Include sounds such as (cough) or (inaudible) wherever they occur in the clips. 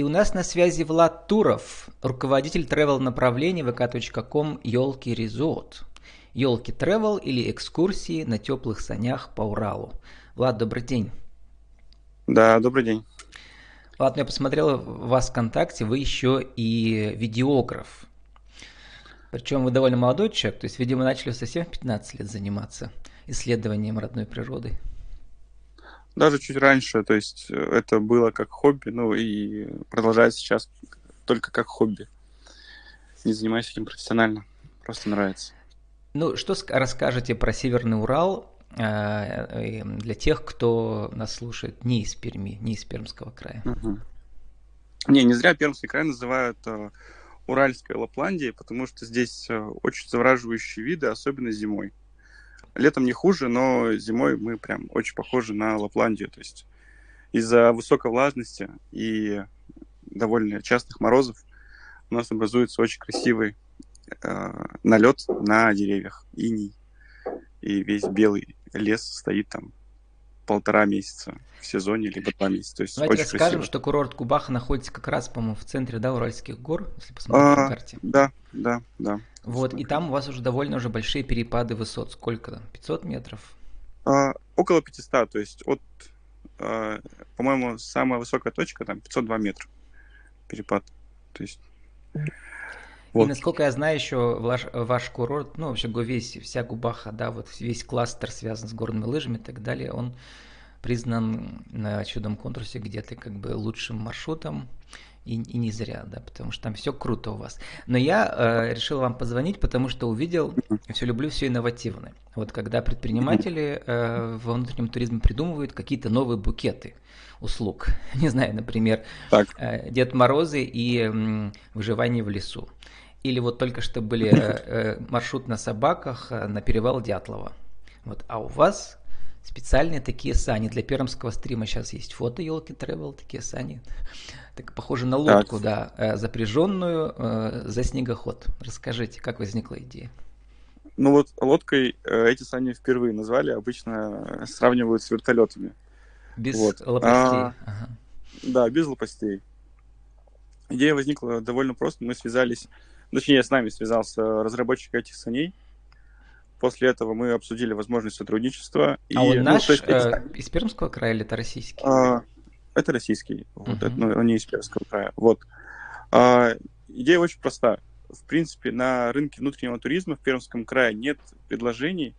И у нас на связи Влад Туров, руководитель travel направления vk.com Елки Резорт. Елки Travel или экскурсии на теплых санях по Уралу. Влад, добрый день. Да, добрый день. Ладно, я посмотрел вас ВКонтакте, вы еще и видеограф. Причем вы довольно молодой человек, то есть, видимо, начали совсем в 15 лет заниматься исследованием родной природы. Даже чуть раньше, то есть э, это было как хобби, ну и продолжается сейчас только как хобби. Не занимаюсь этим профессионально, просто нравится. Ну, что расскажете про Северный Урал э, для тех, кто нас слушает не из Перми, не из Пермского края? Угу. Не, не зря Пермский край называют э, Уральской Лапландией, потому что здесь э, очень завораживающие виды, особенно зимой. Летом не хуже, но зимой мы прям очень похожи на Лапландию. То есть из-за высокой влажности и довольно частых морозов у нас образуется очень красивый э, налет на деревьях, иней. И весь белый лес стоит там полтора месяца в сезоне, либо два месяца. То есть Давайте расскажем, красиво. что курорт Кубаха находится как раз, по-моему, в центре да, Уральских гор, если посмотреть а, на карте. Да, да, да. Вот, и там у вас уже довольно уже большие перепады высот. Сколько там? 500 метров? А, около 500, то есть от, а, по-моему, самая высокая точка там 502 метра перепад. То есть... Вот. И насколько я знаю, еще ваш, ваш курорт, ну, вообще весь, вся Губаха, да, вот весь кластер связан с горными лыжами и так далее, он признан на чудом конкурсе где-то как бы лучшим маршрутом и, и не зря, да, потому что там все круто у вас. Но я э, решил вам позвонить, потому что увидел, все люблю все инновативное. Вот когда предприниматели э, во внутреннем туризме придумывают какие-то новые букеты услуг, (laughs) не знаю, например, э, Дед Морозы и э, выживание в лесу. Или вот только что были (laughs) э, э, маршрут на собаках э, на перевал Дятлова. Вот, а у вас специальные такие сани. Для пермского стрима сейчас есть фото елки Travel, такие сани. Так похоже на лодку, так. да, э, запряженную э, за снегоход. Расскажите, как возникла идея? Ну вот лодкой э, эти сани впервые назвали, обычно сравнивают с вертолетами. Без вот. лопастей. А, ага. Да, без лопастей. Идея возникла довольно просто. Мы связались, точнее, с нами связался разработчик этих саней, После этого мы обсудили возможность сотрудничества. А и, он ну, наш есть, э, из Пермского края или это российский? А, это российский, uh-huh. вот, это, ну, он не из Пермского края. Вот. А, идея очень проста. В принципе, на рынке внутреннего туризма в Пермском крае нет предложений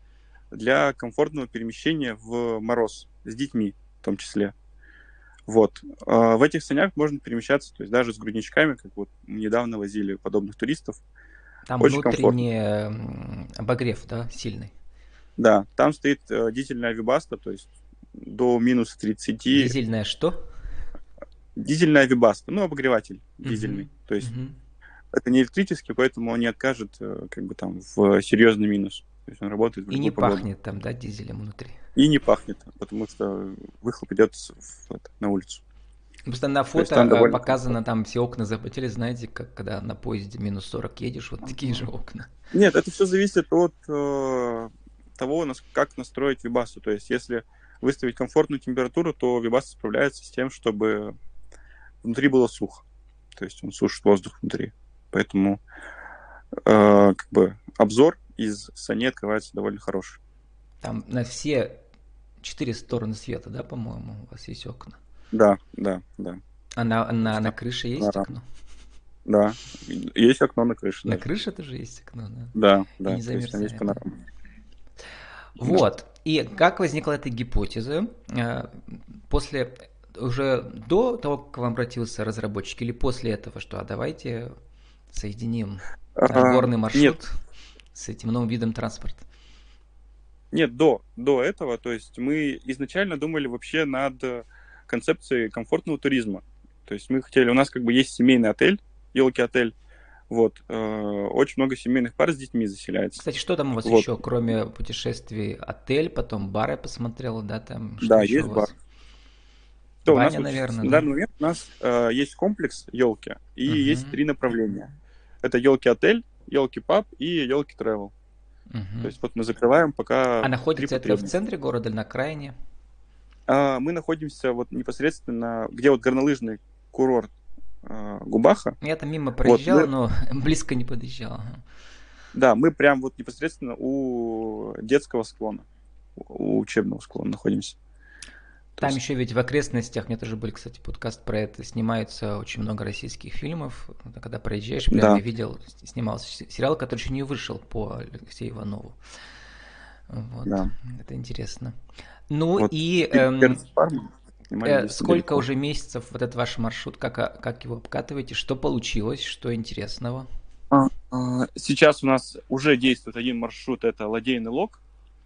для комфортного перемещения в мороз с детьми в том числе. Вот. А, в этих санях можно перемещаться, то есть даже с грудничками, как вот недавно возили подобных туристов. Там Очень внутренний комфортно. обогрев, да, сильный? Да, там стоит э, дизельная вибаста, то есть до минус 30. Дизельная что? Дизельная вибаста, ну, обогреватель дизельный. Uh-huh. То есть uh-huh. это не электрический, поэтому он не откажет э, как бы там в серьезный минус. То есть он работает в И не погоду. пахнет там, да, дизелем внутри? И не пахнет, потому что выхлоп идет в, в, на улицу. Просто на фото там довольно... показано, там все окна запотели, знаете, как когда на поезде минус 40 едешь, вот такие же окна. Нет, это все зависит от э, того, как настроить вибасу. То есть, если выставить комфортную температуру, то вибаса справляется с тем, чтобы внутри было сухо. То есть он сушит воздух внутри. Поэтому э, как бы обзор из сани открывается довольно хороший. Там на все четыре стороны света, да, по-моему, у вас есть окна? Да, да, да. А на, на, на крыше есть да. окно? Да, есть окно на крыше. На да. крыше тоже есть окно, да? Да, да. Не замерзает. Вот. И как возникла эта гипотеза? Э, после уже до того, как к вам обратился разработчик, или после этого, что а давайте соединим а, горный маршрут нет. с этим новым видом транспорта? Нет, до, до этого, то есть мы изначально думали вообще над концепции комфортного туризма. То есть мы хотели, у нас как бы есть семейный отель, елки отель, вот, э, очень много семейных пар с детьми заселяется. Кстати, что там у вас вот. еще, кроме путешествий, отель, потом бар я посмотрел, да, там? Да, есть бар. Да, Баня, у нас наверное. Вот, да? На данный момент у нас э, есть комплекс елки, и uh-huh. есть три направления. Это елки отель, елки паб и елки travel. Uh-huh. То есть вот мы закрываем пока. А находится это в центре города или на окраине? А, мы находимся вот непосредственно, где вот горнолыжный курорт э, Губаха. Я там мимо проезжал, вот, мы... но (laughs) близко не подъезжал. Да, мы прям вот непосредственно у детского склона, у учебного склона находимся. Там есть... еще ведь в окрестностях, мне тоже были, кстати, подкаст про это, снимается очень много российских фильмов. Когда проезжаешь, прям да. я видел, снимался сериал, который еще не вышел по Алексею Иванову. Вот. Да. Это интересно. Ну вот. и... Эм, э, сколько уже месяцев вот этот ваш маршрут, как, а, как его обкатываете, что получилось, что интересного? А, а, сейчас у нас уже действует один маршрут, это Ладейный лог,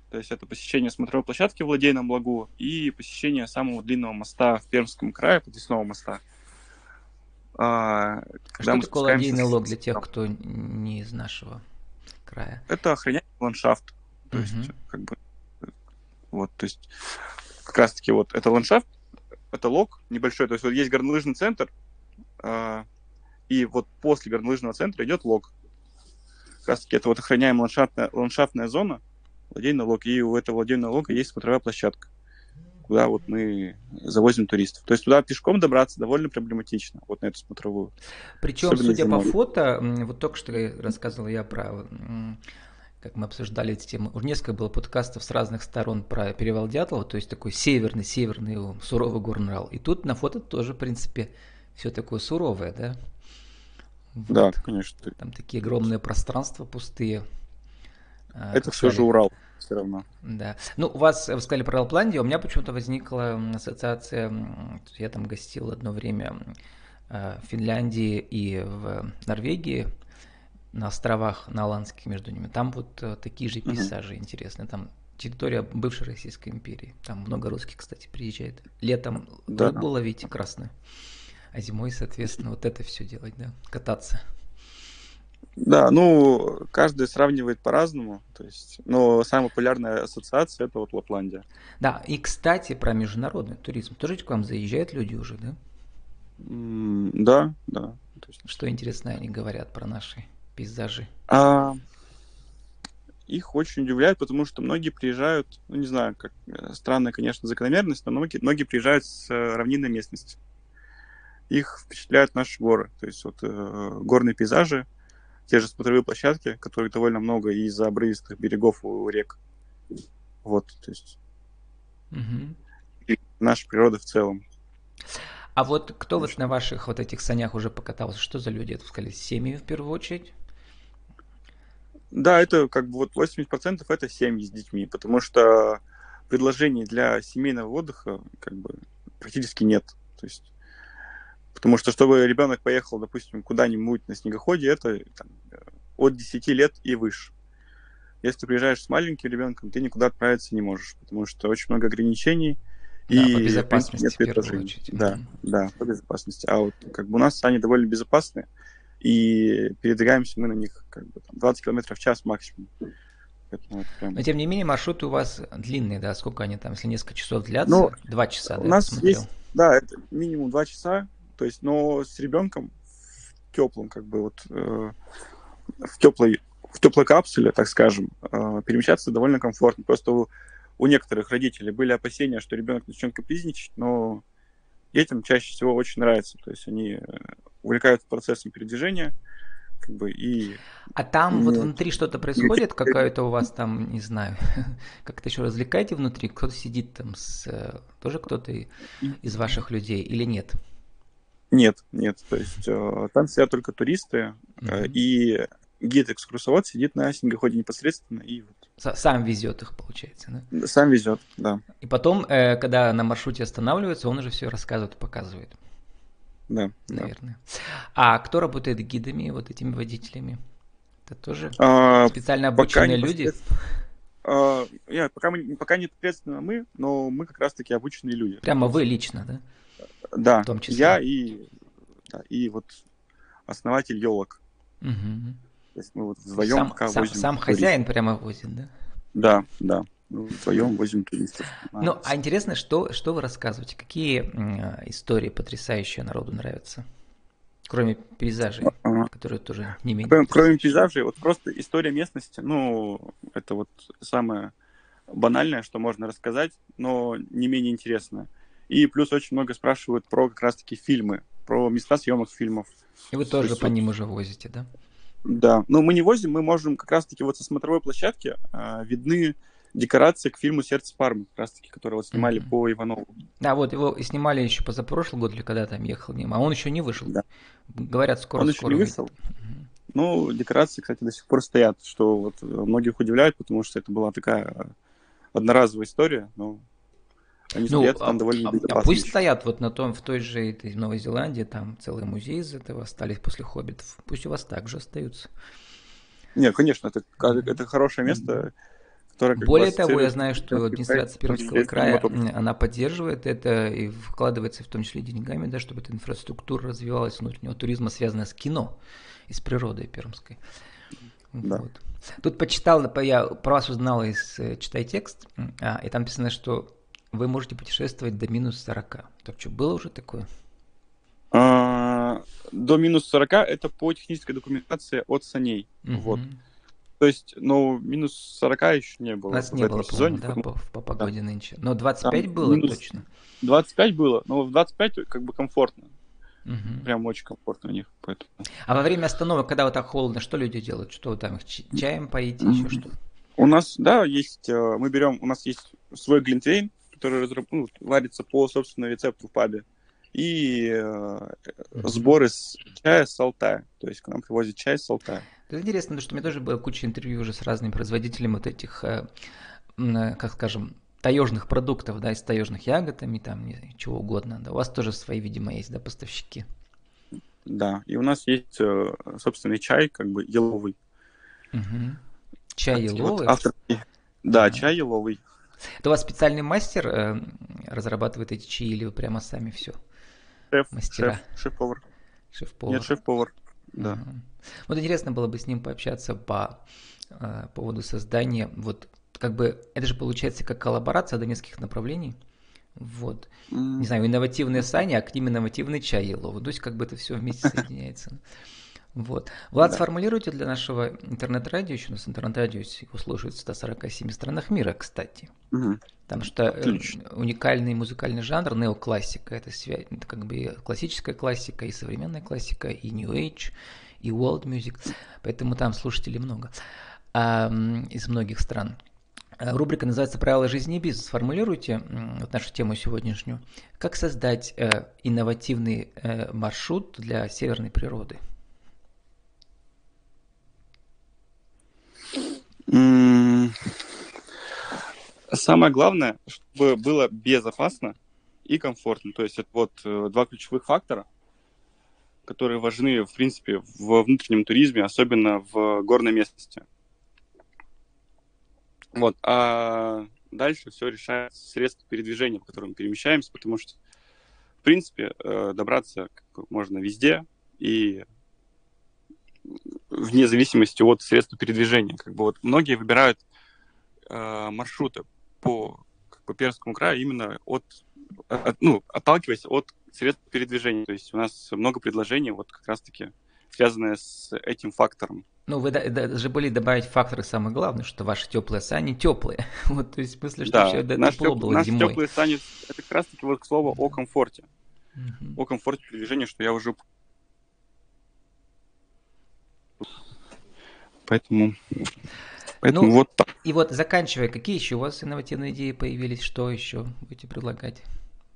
то есть это посещение смотровой площадки в Ладейном лагу и посещение самого длинного моста в Пермском крае, подвесного моста. А, что такое Ладейный лог для тех, кто не из нашего края? Это охраняемый ландшафт. То есть, как бы, вот, то есть, как раз-таки вот это ландшафт, это лог небольшой, то есть вот есть горнолыжный центр, э, и вот после горнолыжного центра идет лог. Как раз-таки это вот охраняемая ландшафтная, ландшафтная зона, владельный лог, и у этого владельного лога есть смотровая площадка, куда вот мы завозим туристов. То есть туда пешком добраться довольно проблематично, вот на эту смотровую. Причем, Особенно судя зимой. по фото, вот только что рассказывал я про как мы обсуждали эти темы, уже несколько было подкастов с разных сторон про перевал Дятлова, то есть такой северный, северный суровый горнорал. И тут на фото тоже, в принципе, все такое суровое, да? Вот. Да, конечно. Там такие огромные пространства пустые. А, Это все же Урал все равно. Да. Ну, у вас, вы сказали про Лапландию, у меня почему-то возникла ассоциация, я там гостил одно время а, в Финляндии и в Норвегии, на островах, на между ними. Там вот э, такие же пейзажи uh-huh. интересные. Там территория бывшей Российской империи. Там много русских, кстати, приезжает. Летом да. рыбу ловить красную, а зимой, соответственно, вот это все делать, да, кататься. Да, ну, каждый сравнивает по-разному, то есть, но самая популярная ассоциация это вот Лапландия. Да, и, кстати, про международный туризм. Тоже к вам заезжают люди уже, да? Mm, да, да. Что интересно они говорят про наши пейзажи? А, их очень удивляет, потому что многие приезжают, ну не знаю, как э, странная, конечно, закономерность, но многие, многие приезжают с э, равнинной местности. Их впечатляют наши горы, то есть вот э, горные пейзажи, те же смотровые площадки, которых довольно много из-за обрывистых берегов у рек. Вот, то есть угу. и наша природа в целом. А вот кто вот на ваших вот этих санях уже покатался? Что за люди? Это сказали семьи в первую очередь? Да, это как бы вот 80% это семьи с детьми, потому что предложений для семейного отдыха как бы практически нет. То есть, потому что чтобы ребенок поехал, допустим, куда-нибудь на снегоходе, это там, от 10 лет и выше. Если ты приезжаешь с маленьким ребенком, ты никуда отправиться не можешь, потому что очень много ограничений. Да, и по безопасности нет в первую очередь. Да, да, по безопасности. А вот как бы у нас они довольно безопасные и передвигаемся мы на них как бы там, 20 км в час максимум. прям... Но тем не менее маршруты у вас длинные, да? Сколько они там, если несколько часов длятся? Ну, два часа, у да? У нас есть, да, это минимум два часа, то есть, но с ребенком в теплом, как бы вот э, в теплой в теплой капсуле, так скажем, э, перемещаться довольно комфортно. Просто у, у некоторых родителей были опасения, что ребенок начнет капризничать, но детям чаще всего очень нравится. То есть они э, увлекаются процессом передвижения, как бы и... А там вот внутри что-то происходит, какая-то у вас там, не знаю, (laughs) как-то еще развлекаете внутри, кто-то сидит там с... Э, тоже кто-то из ваших людей или нет? Нет, нет, то есть э, там сидят только туристы, mm-hmm. и гид-экскурсовод сидит на снегоходе непосредственно и вот сам везет их, получается, да? Сам везет, да. И потом, э, когда на маршруте останавливается, он уже все рассказывает, показывает. Да. Наверное. Да. А кто работает гидами, вот этими водителями? Это тоже а, специально обученные люди? А, нет, пока, мы, пока не непосредственно мы, но мы как раз-таки обученные люди. Прямо вы лично, да? Да, в том числе. я и, да, и вот основатель елок. Угу. То есть мы вот вдвоем сам, пока сам, возим Сам туристов. хозяин прямо возит, да? Да, да. Мы вдвоем возим туристов. Ну, а интересно, что, что вы рассказываете? Какие истории потрясающие народу нравятся? Кроме пейзажей, ага. которые тоже не менее Кроме, кроме пейзажей, вот просто история местности, ну, это вот самое банальное, что можно рассказать, но не менее интересное. И плюс очень много спрашивают про как раз-таки фильмы про места съемок фильмов. И вы тоже по ним уже возите, да? Да, но мы не возим, мы можем как раз-таки вот со смотровой площадки э, видны декорации к фильму «Сердце Пармы», как раз-таки, который вот снимали mm-hmm. по Иванову. Да, вот его снимали еще позапрошлый год или когда там ехал мимо, а он еще не вышел. Да. Говорят, скоро Он скоро еще не вышел. Mm-hmm. Ну, декорации, кстати, до сих пор стоят, что вот многих удивляет, потому что это была такая одноразовая история, но они ну, стоят там а, довольно а, а пусть стоят вот на том, в той же этой Новой Зеландии, там целый музей из этого остались после хоббитов. Пусть у вас также остаются. Нет, конечно, это, это хорошее место, которое... Более того, я знаю, что администрация Пермского края, она поддерживает это и вкладывается в том числе деньгами, да, чтобы эта инфраструктура развивалась внутреннего туризма, связанная с кино и с природой пермской. Да. Вот. Тут почитал, я про вас узнал из э, «Читай текст», а, и там написано, что вы можете путешествовать до минус 40. Так что, было уже такое? А, до минус 40 это по технической документации от саней. Угу. Вот. То есть, ну, минус 40 еще не было. У нас не было, сезоне, да, по, по погоде да. нынче. Но 25 Там было минус... точно. 25 было, но в 25 как бы комфортно. Угу. Прям очень комфортно у них. Поэтому. А во время остановок, когда вот так холодно, что люди делают? Что там, чаем поите, еще что? У нас, да, есть, э, мы берем, у нас есть свой глинтвейн, который разраб... ну, варится по собственному рецепту в пабе, и э, сборы с чая с Алтая. То есть к нам привозят чай с Алтая. Это интересно, потому что у меня тоже было куча интервью уже с разными производителями вот этих, э, э, как скажем, таежных продуктов, да, из таежных ягодами, там, чего угодно. Да. У вас тоже свои, видимо, есть, да, поставщики? Да, и у нас есть э, собственный чай, как бы еловый. Угу. Чай еловый? Вот авторский. Да, ага. чай еловый. Это у вас специальный мастер э, разрабатывает эти чаи, или вы прямо сами все? Шеф, Мастера. шеф, шеф-повар. Шеф-повар. Нет, шеф-повар, да. Угу. Вот интересно было бы с ним пообщаться по э, поводу создания, вот как бы, это же получается как коллаборация до нескольких направлений. Вот. Mm. Не знаю, инновативные сани, а к ним инновативный чай еловый. То есть как бы это все вместе (laughs) соединяется. Вот. Влад, да. сформулируйте для нашего интернет-радио, еще у нас интернет-радио его слушают в 147 странах мира, кстати. Угу. Потому что э, Отлично. уникальный музыкальный жанр неоклассика, это, связь, это как бы классическая классика, и современная классика, и New Age, и World Music, поэтому там слушателей много а, из многих стран. Э, рубрика называется «Правила жизни и бизнес». Формулируйте вот нашу тему сегодняшнюю. Как создать э, инновативный э, маршрут для северной природы? Самое главное, чтобы было безопасно и комфортно. То есть это вот э, два ключевых фактора, которые важны, в принципе, в внутреннем туризме, особенно в горной местности. Вот. А дальше все решает средства передвижения, по которым перемещаемся, потому что, в принципе, э, добраться можно везде и вне зависимости от средства передвижения. Как бы вот многие выбирают э, маршруты по как бы, Пермскому краю именно от, от, ну, отталкиваясь от средств передвижения. То есть у нас много предложений вот как раз-таки связанные с этим фактором. Ну, вы даже были добавить факторы самые главные, что ваши теплые сани теплые. (laughs) вот, то есть в смысле, что да, вообще это наш тепло теп... было наши зимой. теплые сани, это как раз-таки вот к слову о комфорте. Угу. О комфорте передвижения, что я уже Поэтому, поэтому ну, вот так. И вот заканчивая, какие еще у вас инновативные идеи появились? Что еще будете предлагать?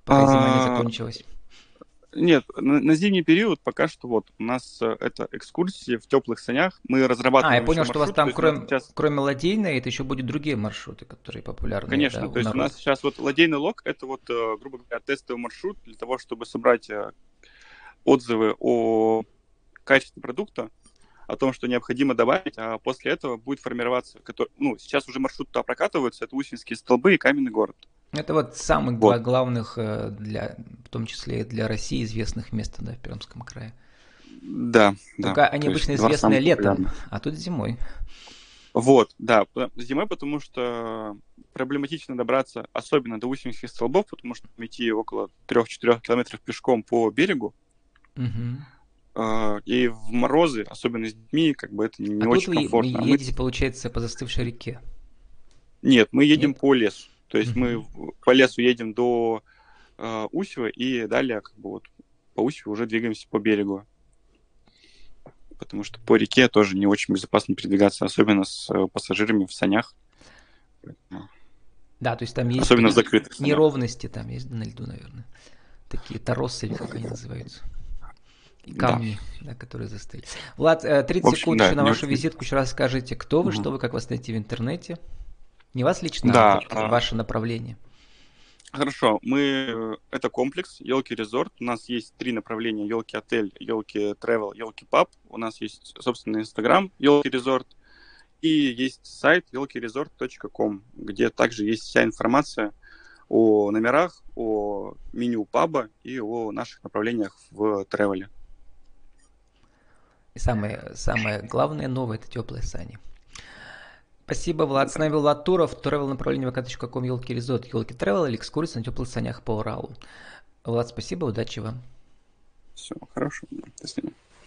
Пока а... зима не закончилась. Нет, на, на зимний период пока что вот у нас э, это экскурсии в теплых санях. Мы разрабатываем. А, я понял, что у вас там кроме, сейчас... кроме ладейной, это еще будет другие маршруты, которые популярны. Конечно, да, то есть народ. у нас сейчас вот ладейный лог это вот, э, грубо говоря, тестовый маршрут для того, чтобы собрать э, отзывы о качестве продукта о том, что необходимо добавить, а после этого будет формироваться, который, ну, сейчас уже маршрут туда прокатываются, это Усинские столбы и Каменный город. Это вот самых вот. два главных, э, для, в том числе и для России, известных мест да, в Пермском крае. Да, Только да. они обычно известны летом, а тут зимой. Вот, да, зимой, потому что проблематично добраться, особенно до Усинских столбов, потому что идти около 3-4 километров пешком по берегу. Угу. А, и в морозы, особенно с детьми, как бы это не а очень тут комфортно. Вы а едете, получается, по застывшей реке? Нет, мы едем Нет? по лесу. То есть мы по лесу едем до э, Усева и далее как бы вот по Усью уже двигаемся по берегу. Потому что по реке тоже не очень безопасно передвигаться, особенно с э, пассажирами в санях. Да, то есть там есть Особенно закрытых санях. неровности там есть на льду, наверное. Такие торосы, как они называются. И камни, да. Да, которые застыли. Влад, 30 э, общем, секунд да, еще на вашу очень... визитку. Еще раз скажите, кто вы, угу. что вы, как вас найти в интернете. Не вас лично, да, а, а ваше направление. Хорошо, мы это комплекс елки резорт. У нас есть три направления: елки отель, елки travel, елки паб. У нас есть собственный инстаграм елки резорт и есть сайт елкиresort.com, где также есть вся информация о номерах, о меню паба и о наших направлениях в тревеле. И самое, самое главное новое – это теплые сани. Спасибо, Влад. С нами был Влад Туров, travel направление vk.com, елки резорт, елки travel или экскурсия на теплых санях по Уралу. Влад, спасибо, удачи вам. Все, хорошо. До свидания.